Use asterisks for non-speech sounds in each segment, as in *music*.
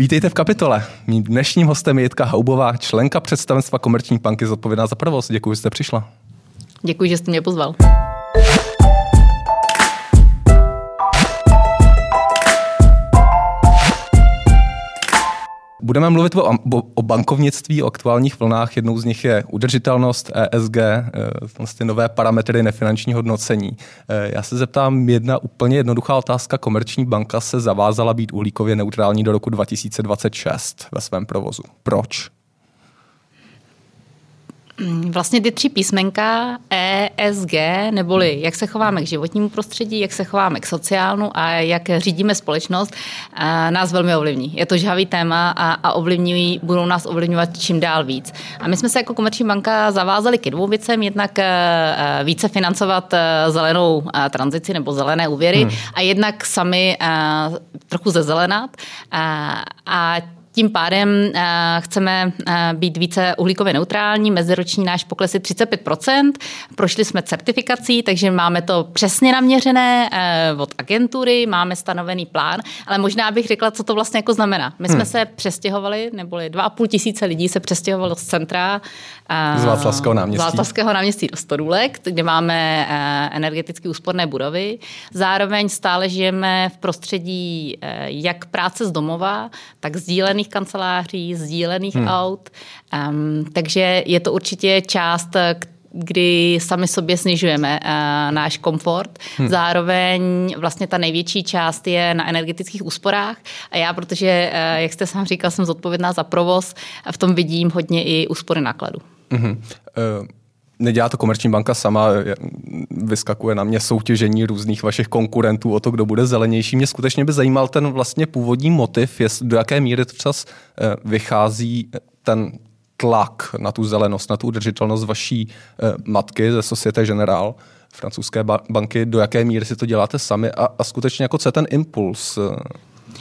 Vítejte v kapitole. Mým dnešním hostem je Jitka Haubová, členka představenstva Komerční banky zodpovědná za provoz. Děkuji, že jste přišla. Děkuji, že jste mě pozval. Budeme mluvit o, o, bankovnictví, o aktuálních vlnách. Jednou z nich je udržitelnost ESG, eh, vlastně nové parametry nefinanční hodnocení. Eh, já se zeptám, jedna úplně jednoduchá otázka. Komerční banka se zavázala být uhlíkově neutrální do roku 2026 ve svém provozu. Proč? *clears throat* Vlastně ty tři písmenka ESG, neboli jak se chováme k životnímu prostředí, jak se chováme k sociálnu a jak řídíme společnost, nás velmi ovlivní. Je to žhavý téma a, a ovlivňují, budou nás ovlivňovat čím dál víc. A my jsme se jako komerční banka zavázali ke dvou věcem, jednak e, e, více financovat e, zelenou tranzici nebo zelené úvěry hmm. a jednak sami trochu zezelenat. A tím pádem uh, chceme uh, být více uhlíkově neutrální, meziroční náš pokles je 35%, prošli jsme certifikací, takže máme to přesně naměřené uh, od agentury, máme stanovený plán, ale možná bych řekla, co to vlastně jako znamená. My jsme hmm. se přestěhovali, neboli 2,5 tisíce lidí se přestěhovalo z centra z Václavského náměstí. Z Václavského náměstí do Stodůlek, kde máme energeticky úsporné budovy. Zároveň stále žijeme v prostředí jak práce z domova, tak sdílených sdílených kanceláří, sdílených hmm. aut. Um, takže je to určitě část, kdy sami sobě snižujeme uh, náš komfort. Hmm. Zároveň vlastně ta největší část je na energetických úsporách a já, protože, uh, jak jste sám říkal, jsem zodpovědná za provoz, v tom vidím hodně i úspory nákladů. Hmm. Uh nedělá to komerční banka sama, vyskakuje na mě soutěžení různých vašich konkurentů o to, kdo bude zelenější. Mě skutečně by zajímal ten vlastně původní motiv, jest, do jaké míry čas eh, vychází ten tlak na tu zelenost, na tu udržitelnost vaší eh, matky ze Societe Generale, francouzské banky, do jaké míry si to děláte sami a, a skutečně jako co je ten impuls eh,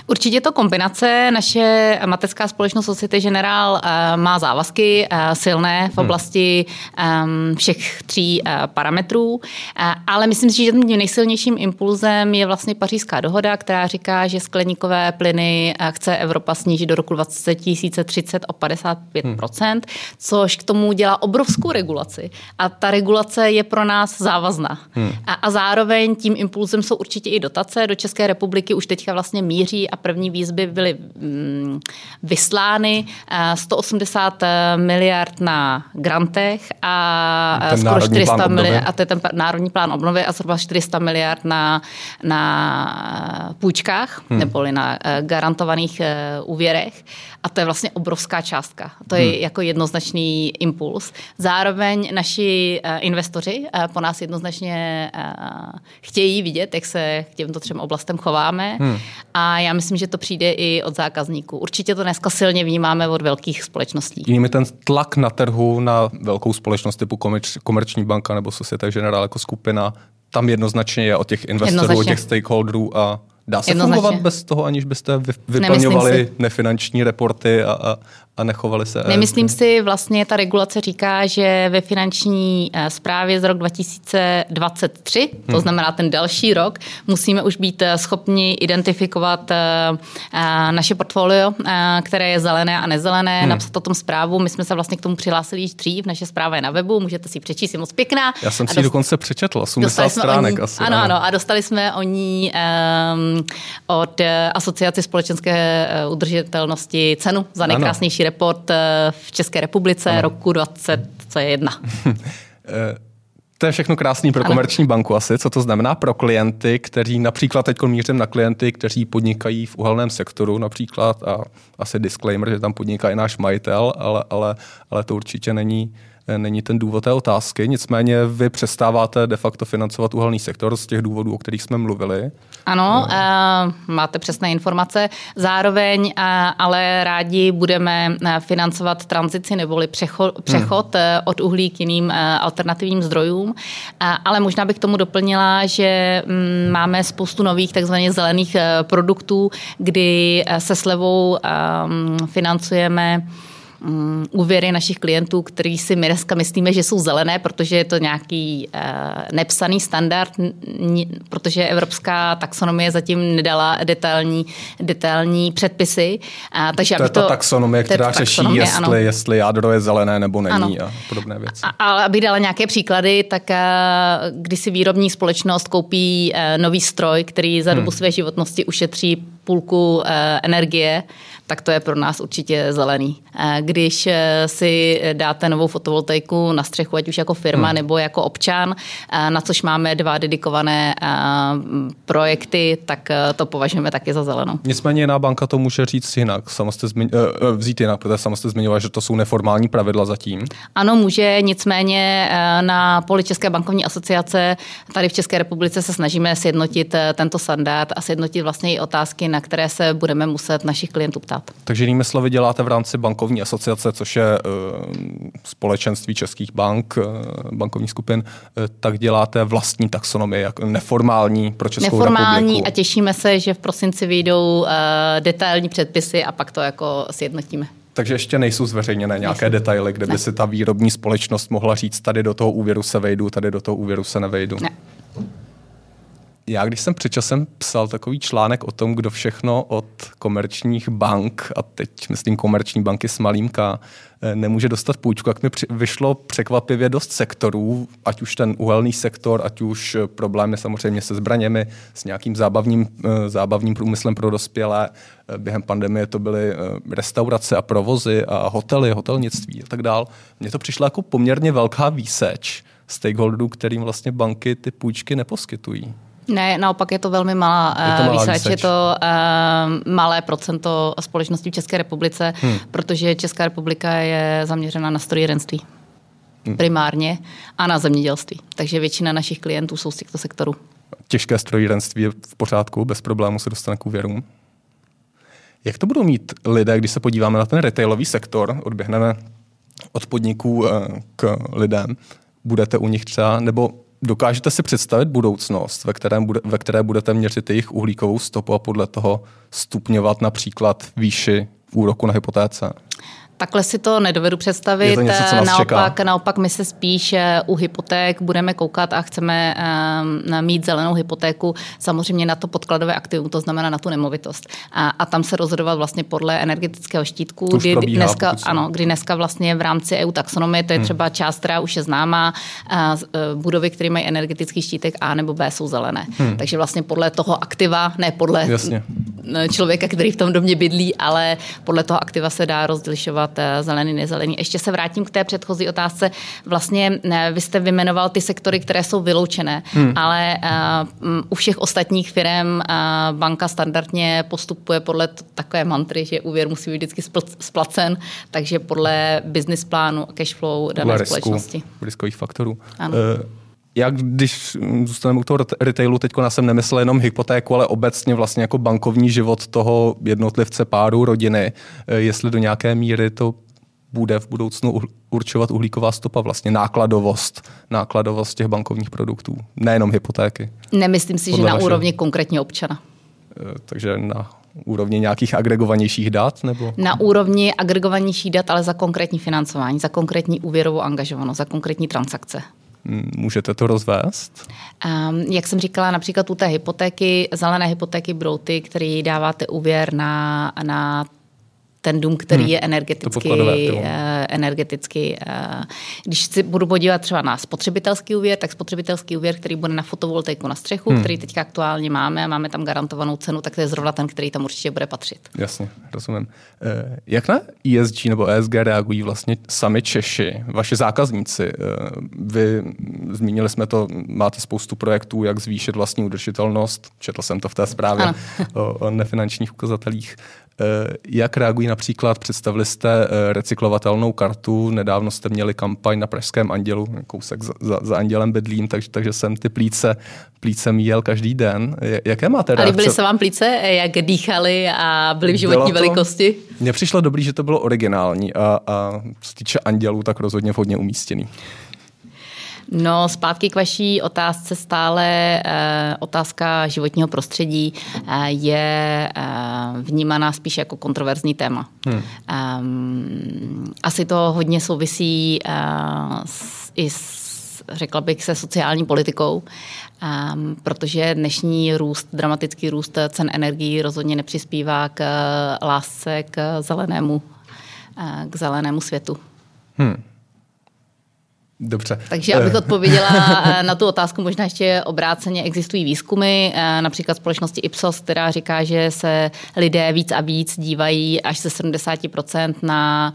Určitě to kombinace. Naše mateřská společnost Society General eh, má závazky eh, silné v hmm. oblasti hmm. všech tří eh, parametrů, ale myslím si, že tím nejsilnějším impulzem je vlastně pařížská dohoda, která říká, že skleníkové plyny chce Evropa snížit do roku 2030 o 55 hmm. což k tomu dělá obrovskou regulaci. A ta regulace je pro nás závazná. Hmm. A, a zároveň tím impulzem jsou určitě i dotace. Do České republiky už teďka vlastně míří a první výzvy byly mm, vyslány. 180 eh, eh, miliard na grantech a ten skoro 400 miliard, a to je ten národní plán obnovy a zhruba 400 miliard na, na půjčkách, hmm. neboli na eh, garantovaných úvěrech. A to je vlastně obrovská částka. To je hmm. jako jednoznačný impuls. Zároveň naši investoři po nás jednoznačně chtějí vidět, jak se k těmto třem oblastem chováme. Hmm. A já myslím, že to přijde i od zákazníků. Určitě to dneska silně vnímáme od velkých společností. Jinými ten tlak na trhu na velkou společnost typu komerč, Komerční banka nebo Societe Generale jako skupina, tam jednoznačně je od těch investorů, od těch stakeholderů a Dá se fungovat bez toho, aniž byste vyplňovali nefinanční reporty a, a, a nechovali se. Nemyslím si, vlastně ta regulace říká, že ve finanční zprávě eh, z rok 2023, to hmm. znamená ten další rok, musíme už být eh, schopni identifikovat eh, naše portfolio, které je zelené a nezelené, hmm. napsat o tom zprávu. My jsme se vlastně k tomu přihlásili již dřív, naše zpráva je na webu, můžete si přečíst, je moc pěkná. Já jsem si dost... dokonce přečetl, 80 stránek ní, asi. Ano, ano, a dostali jsme o ní um, od Asociace společenské udržitelnosti cenu za nejkrásnější report eh, v České republice ano. roku 2021. *laughs* Eh, to je všechno krásný pro ano. komerční banku asi. Co to znamená pro klienty, kteří například teď mířím na klienty, kteří podnikají v uhelném sektoru například a asi disclaimer, že tam podniká i náš majitel, ale, ale, ale to určitě není není ten důvod té otázky. Nicméně vy přestáváte de facto financovat uhelný sektor z těch důvodů, o kterých jsme mluvili. Ano, no. uh, máte přesné informace. Zároveň uh, ale rádi budeme eh, financovat tranzici neboli přechod, přechod hmm. od uhlí k jiným uh, alternativním zdrojům. Uh, ale možná bych k tomu doplnila, že um, máme spoustu nových takzvaných zelených uh, produktů, kdy uh, se slevou um, financujeme um, úvěry našich klientů, který si my dneska myslíme, že jsou zelené, protože je to nějaký uh, nepsaný standard, protože evropská taxonomie zatím nedala detailní, detailní předpisy. Uh, takže to je ta taxonomie, která řeší, taxonomie, jestli, jestli jádro je zelené nebo není ano. a podobné věci. A, ale aby dala nějaké příklady, tak uh, když si výrobní společnost koupí uh, nový stroj, který za dobu hmm. své životnosti ušetří půlku uh, energie, tak to je pro nás určitě zelený. Když eh, si dáte novou fotovoltaiku na střechu, ať už jako firma hmm. nebo jako občan, eh, na což máme dva dedikované eh, projekty, tak to považujeme taky za zelenou. Nicméně jiná banka to může říct jinak, sama jste zmiň, vzít jinak, protože sama jste zmiňovala, že to jsou neformální pravidla zatím. Ano, může, nicméně na poli České bankovní asociace tady v České republice se snažíme sjednotit tento standard a sjednotit vlastně i otázky, na které se budeme muset našich klientů ptát. Takže jinými slovy děláte v rámci bankovní asociace, což je uh, společenství českých bank, uh, bankovních skupin, uh, tak děláte vlastní taxonomii, jako neformální pro Českou neformální republiku. a těšíme se, že v prosinci vyjdou detailní předpisy a pak to jako sjednotíme. Takže ještě nejsou zveřejněné nějaké nejsou. detaily, kde by ne. si ta výrobní společnost mohla říct, tady do toho úvěru se vejdu, tady do toho úvěru se nevejdu. Ne já když jsem před časem psal takový článek o tom, kdo všechno od komerčních bank, a teď myslím komerční banky s malým K, eh, nemůže dostat půjčku, jak mi vyšlo překvapivě dost sektorů, ať už ten uhelný sektor, ať už eh, problémy samozřejmě se zbraněmi, s nějakým zábavním, eh, zábavním průmyslem pro dospělé. Během pandemie to byly restaurace a provozy a hotely, hotelnictví a tak dál. Mně to přišlo jako poměrně velká výseč stakeholderů, kterým vlastně banky ty půjčky neposkytují. Ne, naopak je to velmi malá, je to malá výseč. výseč. Je to uh, malé procento společnosti v České republice, hmm. protože Česká republika je zaměřena na strojírenství hmm. primárně a na zemědělství. Takže většina našich klientů jsou z těchto sektorů. Těžké strojírenství je v pořádku, bez problému se dostane k úvěrům. Jak to budou mít lidé, když se podíváme na ten retailový sektor, odběhneme od podniků eh, k lidem, budete u nich třeba, nebo Dokážete si představit budoucnost, ve, kterém bude, ve které budete měřit jejich uhlíkovou stopu a podle toho stupňovat například výši úroku na hypotéce? Takhle si to nedovedu představit. Je to něco, co nás naopak, čeká? naopak my se spíš eh, u hypoték budeme koukat a chceme um, mít zelenou hypotéku samozřejmě na to podkladové aktivum, to znamená na tu nemovitost. A, a tam se rozhodovat vlastně podle energetického štítku, kdy probíhá, dneska, ano, kdy dneska vlastně v rámci EU taxonomie, to je hmm. třeba část, která už je známá, a, eh, budovy, které mají energetický štítek A nebo B jsou zelené. Hmm. Takže vlastně podle toho aktiva, ne podle Jasně. člověka, který v tom domě bydlí, ale podle toho aktiva se dá rozlišovat rozlišovat eh, zelený, nezelený. Ještě se vrátím k té předchozí otázce. Vlastně eh, vy jste vymenoval ty sektory, které jsou vyloučené, hmm. ale uh, u všech ostatních firm uh, banka standardně postupuje podle takové mantry, že úvěr musí být vždycky splacen, takže podle business plánu a cash flow dané risku, společnosti. Riskových faktorů. Ano. Uh, jak když zůstaneme u toho retailu, teď jsem nemyslel jenom hypotéku, ale obecně vlastně jako bankovní život toho jednotlivce, páru, rodiny, eh, jestli do nějaké míry to bude v budoucnu určovat uhlíková stopa, vlastně nákladovost, nákladovost těch bankovních produktů, nejenom hypotéky. Nemyslím si, Podle že na vaše... úrovni konkrétně občana. Eh, takže na úrovni nějakých agregovanějších dat? Nebo? Na úrovni agregovanějších dat, ale za konkrétní financování, za konkrétní úvěrovou angažovanost, za konkrétní transakce. Můžete to rozvést? Um, jak jsem říkala, například u té hypotéky, zelené hypotéky budou ty, které dáváte úvěr na, na ten dům, který hmm. je energeticky, uh, energeticky uh, když si budu podívat třeba na spotřebitelský úvěr, tak spotřebitelský úvěr, který bude na fotovoltaiku na střechu, hmm. který teďka aktuálně máme, máme tam garantovanou cenu, tak to je zrovna ten, který tam určitě bude patřit. Jasně, rozumím. Uh, jak na ESG nebo ESG reagují vlastně sami Češi, vaši zákazníci? Uh, vy, zmínili jsme to, máte spoustu projektů, jak zvýšit vlastní udržitelnost, četl jsem to v té zprávě *laughs* o, o nefinančních ukazatelích. Eh, jak reagují například, představili jste eh, recyklovatelnou kartu, nedávno jste měli kampaň na Pražském andělu, kousek za, za, za andělem bydlím, takže, takže jsem ty plíce, plíce míjel každý den. Jaké máte reakce? A líbily se vám plíce, jak dýchali a byly v životní to, velikosti? Mně přišlo dobrý, že to bylo originální a, a co se týče andělů, tak rozhodně vhodně umístěný. No, zpátky k vaší otázce stále eh, otázka životního prostředí eh, je eh, vnímaná spíš jako kontroverzní téma. Hmm. Um, asi to hodně souvisí eh, s, i s řekla bych, se sociální politikou, um, protože dnešní růst, dramatický růst cen energií rozhodně nepřispívá k lásce k zelenému, k zelenému světu. Hmm. Dobře. Takže abych eh. odpověděla *laughs* eh, na tu otázku, možná ještě obráceně existují výzkumy, eh, například společnosti Ipsos, která říká, že se lidé víc a víc dívají až se 70% na,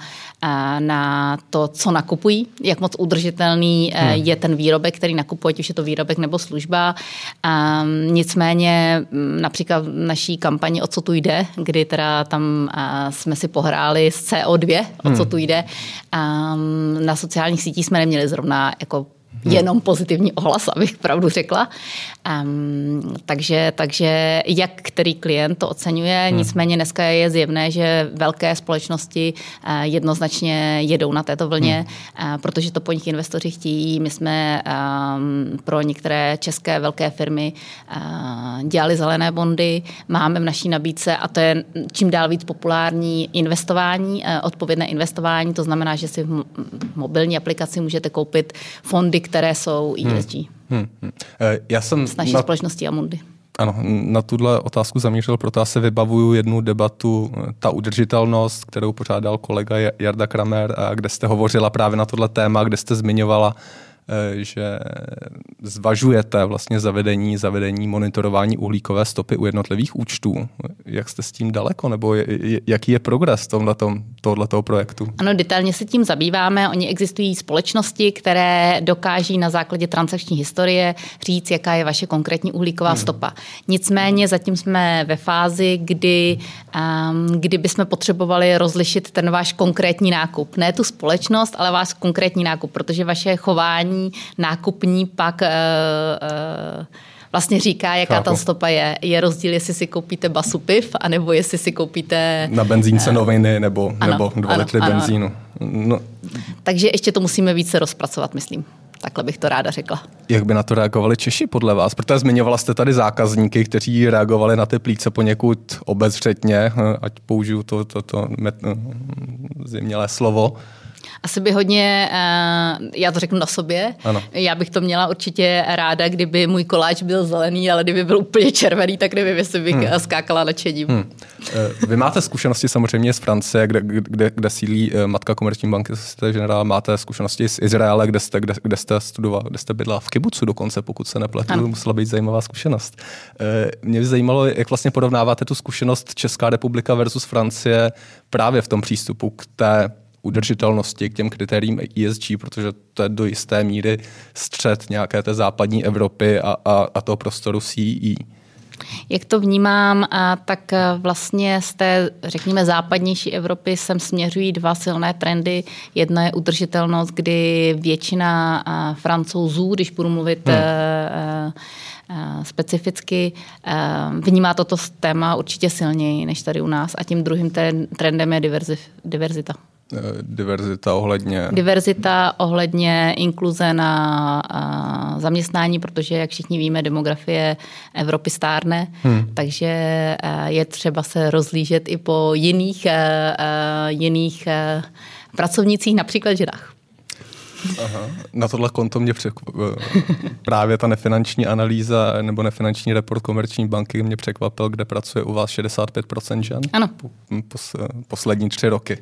na to, co nakupují, jak moc udržitelný hmm. je ten výrobek, který nakupují, ať už je to výrobek nebo služba. Nicméně mm, například v naší kampani O co tu jde, kdy teda tam jsme si pohráli s CO2, o co hmm. tu jde, na sociálních sítích jsme neměli zrovna jako. Jenom pozitivní ohlas, abych pravdu řekla. Um, takže, takže jak který klient to oceňuje, hmm. nicméně dneska je zjevné, že velké společnosti uh, jednoznačně jedou na této vlně, hmm. uh, protože to po nich investoři chtějí. My jsme um, pro některé české velké firmy uh, dělali zelené bondy, máme v naší nabídce a to je čím dál víc populární investování, uh, odpovědné investování, to znamená, že si v mobilní aplikaci můžete koupit fondy, které jsou ESG. Hmm. Hmm. Hmm. Eh, já jsem S naší na... společností Amundi. Ano, na tuhle otázku zamířil, proto já se vybavuju jednu debatu, eh, ta udržitelnost, kterou pořádal kolega Jarda Kramer, a kde jste hovořila právě na tohle téma, kde jste zmiňovala Eh, že zvažujete vlastně zavedení, zavedení monitorování uhlíkové stopy u jednotlivých účtů. Jak jste s tím daleko, nebo je, jaký je progres tohoto projektu? Ano, detailně se tím zabýváme. Oni existují společnosti, které dokáží na základě transakční historie říct, jaká je vaše konkrétní uhlíková hmm. stopa. Nicméně zatím jsme ve fázi, kdy, um, kdy bychom potřebovali rozlišit ten váš konkrétní nákup. Ne tu společnost, ale váš konkrétní nákup, protože vaše chování nákupní pak uh, uh, vlastně říká, jaká Chápu. ta stopa je. Je rozdíl, jestli si koupíte basu piv, anebo jestli si koupíte... Na benzínce uh, noviny nebo, ano, nebo dva ano, litry ano, benzínu. No. Takže ještě to musíme více rozpracovat, myslím. Takhle bych to ráda řekla. Jak by na to reagovali Češi podle vás? Protože zmiňovala jste tady zákazníky, kteří reagovali na ty plíce poněkud obezřetně, ať použiju to, to, to, to zimnělé slovo. Asi by hodně, uh, já to řeknu na sobě, ano. já bych to měla určitě ráda, kdyby můj koláč byl zelený, ale kdyby byl úplně červený, tak nevím, jestli bych hmm. skákala nadšením. Hmm. Eh, vy máte zkušenosti samozřejmě z Francie, kde, kde, kde sílí eh, matka komerční banky Generál, máte zkušenosti z Izraele, kde jste, kde, kde jste studoval, kde jste bydla v kibucu dokonce, pokud se nepletu, ano. musela být zajímavá zkušenost. Mě by zajímalo, jak vlastně porovnáváte tu zkušenost Česká republika versus Francie právě v tom přístupu k té udržitelnosti, k těm kritériím ESG, protože to je do jisté míry střed nějaké té západní Evropy a, a, a toho prostoru CE. Jak to vnímám, tak vlastně z té, řekněme, západnější Evropy sem směřují dva silné trendy. Jedna je udržitelnost, kdy většina francouzů, když budu mluvit hmm. specificky, vnímá toto téma určitě silněji než tady u nás. A tím druhým trendem je diverzita. Eh, diverzita ohledně... Diverzita ohledně inkluze na zaměstnání, protože, jak všichni víme, demografie Evropy stárne, hmm. takže eh, je třeba se rozlížet i po jiných, eh, jiných pracovnicích, například ženách. Aha. Na tohle konto mě překvapil. Právě ta nefinanční analýza nebo nefinanční report komerční banky mě překvapil, kde pracuje u vás 65% žen. Ano. Pos, poslední tři roky.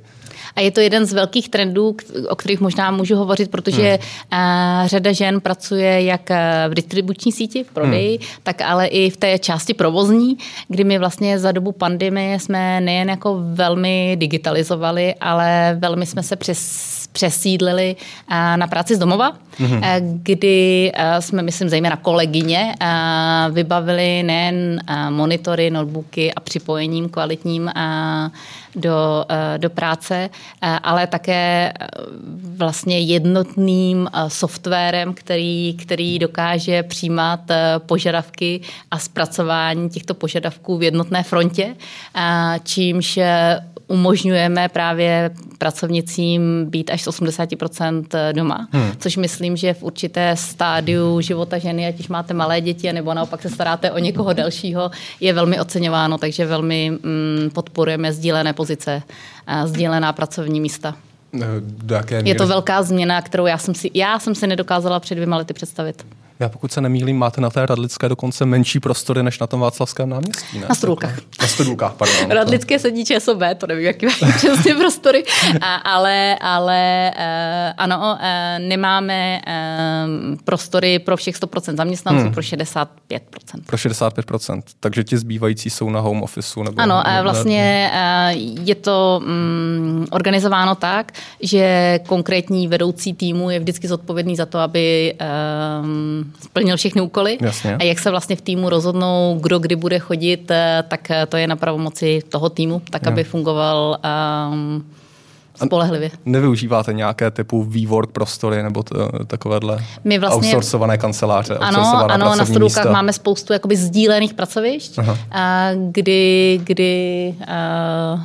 A je to jeden z velkých trendů, o kterých možná můžu hovořit, protože hmm. řada žen pracuje jak eh, v distribuční síti, v prodeji, hmm. tak ale i v té části provozní, kdy my vlastně za dobu pandemie jsme nejen jako velmi digitalizovali, ale velmi jsme se přes přesídlili eh, na práci z domova, mm-hmm. kdy jsme, myslím, zejména kolegyně, vybavili nejen monitory, notebooky a připojením kvalitním do, do práce, ale také vlastně jednotným softwarem, který, který dokáže přijímat požadavky a zpracování těchto požadavků v jednotné frontě, čímž umožňujeme právě pracovnicím být až z 80% doma, hmm. což myslím, že v určité stádiu života ženy, ať už máte malé děti, nebo naopak se staráte o někoho dalšího, je velmi oceňováno, takže velmi mm, podporujeme sdílené pozice, a sdílená pracovní místa. Do jaké Je to velká změna, kterou já jsem si, já jsem si nedokázala před dvěma lety představit. Já pokud se nemýlím, máte na té Radlické dokonce menší prostory než na tom Václavském náměstí, ne? Na Studulkách. Na Studulkách, pardon. *laughs* Radlické sedí ČSOB, to nevím, jaký mají *laughs* přesně prostory, a, ale, ale uh, ano, uh, nemáme uh, prostory pro všech 100% zaměstnanců, hmm. pro 65%. Pro 65%, takže ti zbývající jsou na home officeu? Nebo, ano, nebo, vlastně uh, je to um, organizováno tak, že konkrétní vedoucí týmu je vždycky zodpovědný za to, aby um, splnil všechny úkoly. Jasně. A jak se vlastně v týmu rozhodnou, kdo kdy bude chodit, eh, tak eh, to je na pravomoci toho týmu, tak aby fungoval um, spolehlivě. Nevyužíváte nějaké typu výwork prostory nebo t- takovéhle My vlastně, outsourcované kanceláře? Ano, ano na studulkách máme spoustu jakoby sdílených pracovišť, a kdy, kdy a,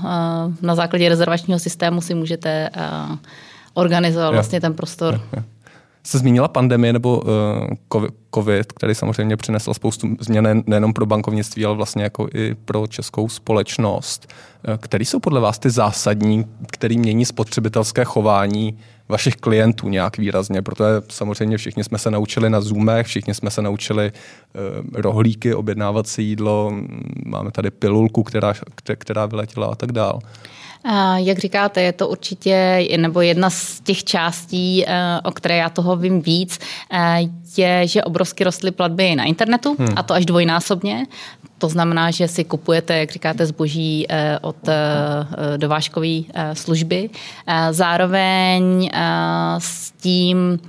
a, na základě rezervačního systému si můžete a, organizovat je. vlastně ten prostor. Je, je se zmínila pandemie nebo uh, COVID, který samozřejmě přinesl spoustu změn nejenom pro bankovnictví, ale vlastně jako i pro českou společnost. Uh, který jsou podle vás ty zásadní, který mění spotřebitelské chování vašich klientů nějak výrazně, protože samozřejmě všichni jsme se naučili na Zoomech, všichni jsme se naučili uh, rohlíky, objednávat si jídlo, máme tady pilulku, která, která vyletěla a tak dále. Jak říkáte, je to určitě, nebo jedna z těch částí, eh, o které já toho vím víc, eh, je, že obrovsky rostly platby na internetu, hmm. a to až dvojnásobně. To znamená, že si kupujete, jak říkáte, zboží eh, od dovážkové služby. Zároveň s tím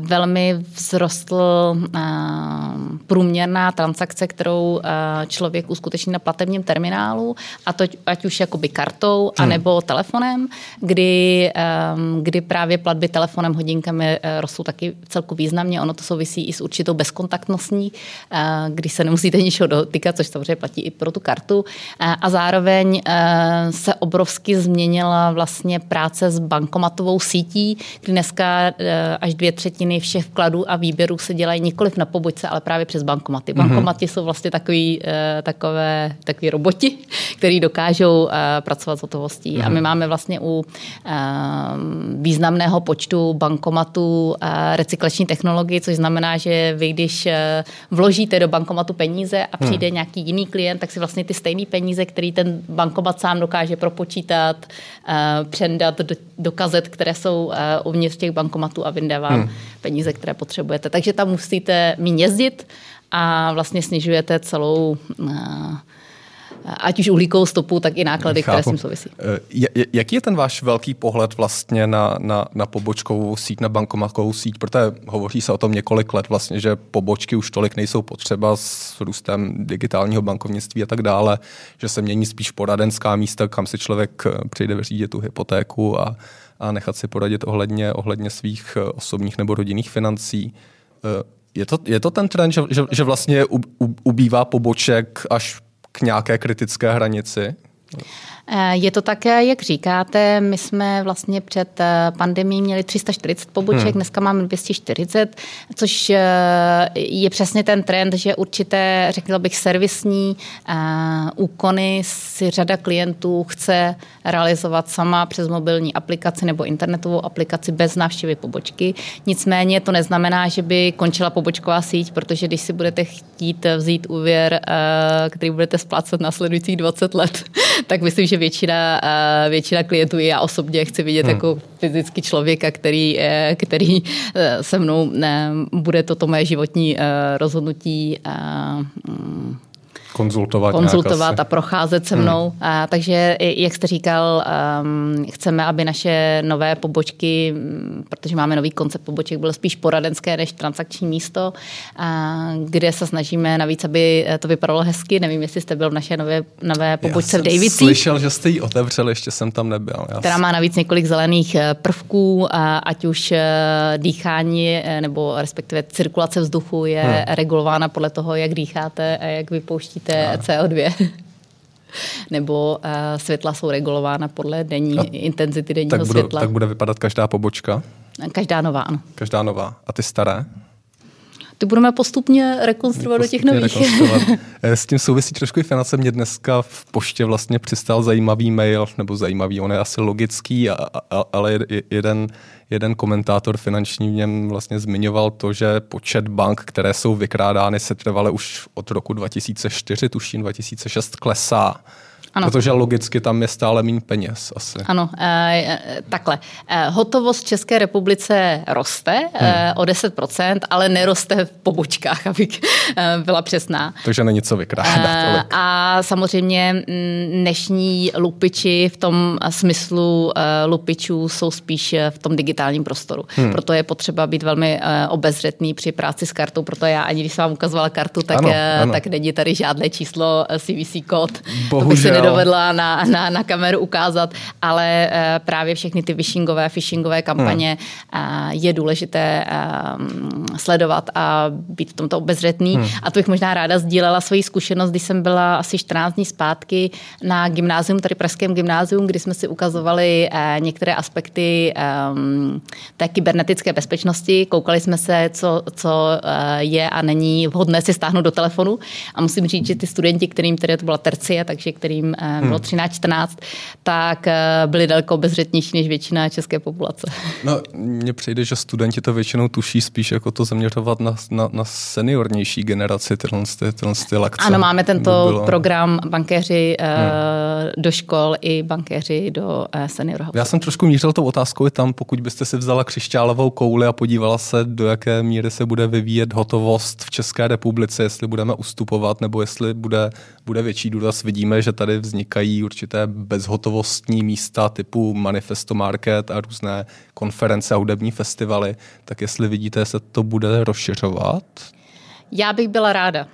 velmi vzrostl eh, průměrná transakce, kterou eh, člověk uskuteční na platebním terminálu, a to ať už jakoby kartou, hmm. anebo telefonem, kdy, kdy právě platby telefonem, hodinkami rostou taky celku významně. Ono to souvisí i s určitou bezkontaktností, kdy se nemusíte *laughs* ničeho dotýkat, což samozřejmě platí i pro tu kartu. A zároveň se obrovsky změnila vlastně práce s bankomatovou sítí, kdy dneska až dvě třetiny všech vkladů a výběrů se dělají nikoliv na pobočce, ale právě přes bankomaty. Mhm. Bankomaty mm-hmm. jsou vlastně takový, eh, takové, takový roboti, *laughs* který dokážou eh, pracovat s hotovostí. Mm-hmm. A my mhm. máme vlastně u eh, významného počtu bankomatů recyklační technologii, což znamená, že vy, když vložíte do bankomatu peníze a přijde mm. nějaký jiný klient, tak si vlastně ty stejné peníze, který ten bankomat sám dokáže propočítat, přendat do, do kazet, které jsou uvnitř těch bankomatů a vyndává hmm peníze, které potřebujete. Takže tam musíte mít jezdit a vlastně snižujete celou eh, ať už uhlíkovou stopu, tak i náklady, Chápu. které s tím souvisí. Eh, jaký je ten váš velký pohled vlastně na, na, na pobočkovou síť, na bankomatkovou síť? Protože hovoří se o tom několik let vlastně, že pobočky už tolik nejsou potřeba s růstem digitálního bankovnictví a tak dále, že se mění spíš poradenská místa, kam si člověk eh, přijde vyřídit tu hypotéku a, a nechat si poradit ohledně, ohledně svých eh, osobních nebo rodinných financí. Eh, je to, je to ten trend, že, že, že vlastně ubývá poboček až k nějaké kritické hranici? Eh, je to také, jak říkáte, my jsme vlastně před eh, pandemí měli 340 poboček, hmm. dneska máme 240, což eh, je přesně ten trend, že určité, řekla bych, servisní úkony si řada klientů chce realizovat sama přes mobilní aplikaci nebo internetovou aplikaci bez návštěvy pobočky. Nicméně to neznamená, že by končila pobočková síť, protože když si budete chtít vzít úvěr, který budete splácet následujících 20 let, *laughs* tak myslím, že většina, eh, většina klientů já osobně chci vidět hmm. jako fyzický člověka, který, eh, který eh, se mnou bude toto moje životní rozhodnutí mm, konzultovat, konzultovat a procházet se mnou. Hmm. A, takže, jak jste říkal, um, chceme, aby naše nové pobočky, protože máme nový koncept poboček, bylo spíš poradenské než transakční místo, a, kde se snažíme navíc, aby to vypadalo hezky. Nevím, jestli jste byl v naše nové, nové pobočce Já v Davidsích. slyšel, že jste ji otevřel, ještě jsem tam nebyl. Já která má navíc několik zelených eh, prvků, a, ať už eh, dýchání eh, nebo respektive cirkulace vzduchu je hmm. regulována podle toho, jak dýcháte a jak vypouštíte no. CO2. *laughs* nebo uh, světla jsou regulována podle denní a intenzity denního tak budou, světla. Tak bude vypadat každá pobočka? Každá nová, ano. Každá nová. A ty staré? Ty budeme postupně rekonstruovat postupně do těch nových. *laughs* Eh, s tím souvisí trošku i finance. Mě dneska v poště vlastně přistál zajímavý mail, nebo zajímavý, on je asi logický, a, a, ale jeden, jeden komentátor finanční v něm vlastně zmiňoval to, že počet bank, které jsou vykrádány, se trvale už od roku 2004, tuším 2006, klesá. Ano. Protože logicky tam je stále méně peněz asi. Ano, e, takhle. E, hotovost v České republice roste hmm. e, o 10%, ale neroste v pobočkách, *laughs* abych e, byla přesná. Takže není co vykrádat. E, a samozřejmě dnešní lupiči v tom smyslu e, lupičů jsou spíš v tom digitálním prostoru. Hmm. Proto je potřeba být velmi e, obezřetný při práci s kartou, proto já ani když jsem vám ukazovala kartu, tak, ano, ano. tak není tady žádné číslo CVC kód. Bohužel nedovedla na, na, na kameru ukázat, ale uh, právě všechny ty phishingové, phishingové kampaně hmm. uh, je důležité um, sledovat a být v tomto obezřetný. Hmm. A to bych možná ráda sdílela svoji zkušenost, když jsem byla asi 14 dní zpátky na gymnázium, tady Pražském gymnázium, kdy jsme si ukazovali uh, některé aspekty um, té kybernetické bezpečnosti. Koukali jsme se, co, co je a není vhodné si stáhnout do telefonu. A musím říct, že ty studenti, kterým tedy to byla tercie, takže kterým hmm. bylo 13-14, tak eh, byli daleko obezřetnější než většina české populace. *laughs* No, mně přijde, že studenti to většinou tuší spíš jako to zaměřovat na, na, na seniornější generaci tyhle, tyhle ty lekce. Ano, máme tento bylo... program bankéři eh, hmm. do škol i bankéři do seniorů. Já jsem trošku mířil tou otázkou i tam, pokud byste si vzala křišťálovou kouli a podívala se, do jaké míry se bude vyvíjet hotovost v České republice, jestli budeme ustupovat nebo jestli bude, bude větší důraz. Vidíme, že tady vznikají určité bezhotovostní místa typu Manifesto Market a různé konference a hudební festivaly. Tak jestli vidíte, se to bude rozšiřovat? Já bych byla ráda.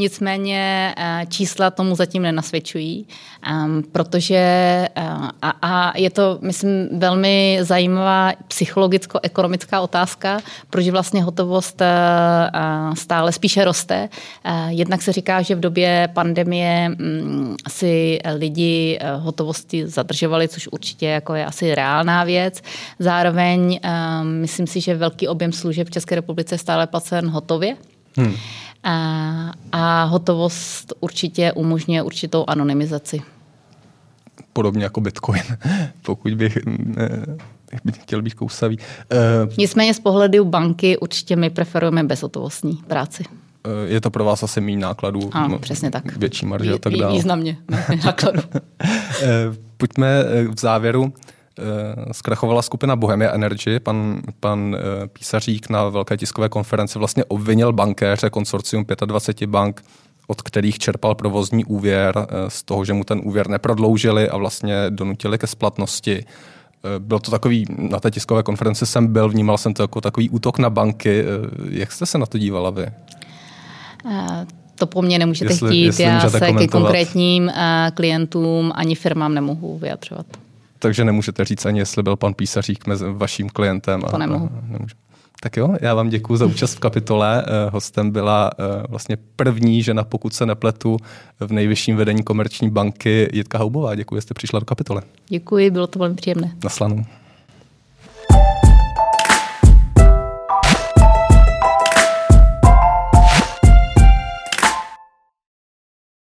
Nicméně eh, čísla tomu zatím nenasvědčují, ehm, protože eh, a, a je to, myslím, velmi zajímavá psychologicko-ekonomická otázka, proč vlastně hotovost eh, stále spíše roste. Jednak se říká, že v době pandemie mm, si lidi hotovosti zadržovali, což určitě jako je asi reálná věc. Zároveň myslím si, že velký objem služeb v České republice je stále placen hotově. Hmm. A, a hotovost určitě umožňuje určitou anonymizaci. Podobně jako Bitcoin, *laughs* pokud bych chtěl být kousavý. Uh, Nicméně z pohledu banky určitě my preferujeme bezhotovostní práci. Uh, je to pro vás asi méně nákladů? Ano, přesně tak. Větší marže a tak dále. Významně *laughs* nákladů. uh, pojďme v závěru zkrachovala skupina Bohemia Energy. Pan, pan eh, Písařík na velké tiskové konferenci vlastně obvinil bankéře konsorcium 25 bank, od kterých čerpal provozní úvěr eh, z toho, že mu ten úvěr neprodloužili a vlastně donutili ke splatnosti. Byl to takový, na té tiskové konferenci jsem byl, vnímal jsem to jako takový útok na banky. Jak jste se na to dívala vy? To po mně nemůžete jestli, chtít, jestli já se ke konkrétním klientům ani firmám nemohu vyjadřovat. Takže nemůžete říct ani, jestli byl pan Písařík mezi vaším klientem. To nemohu. A, nemůžu. Tak jo, já vám děkuji za účast v kapitole. Eh, hostem byla eh, vlastně první žena, pokud se nepletu, v nejvyšším vedení komerční banky Jitka Houbová. Děkuji, že jste přišla do kapitole. Děkuji, bylo to velmi příjemné. Naslanou.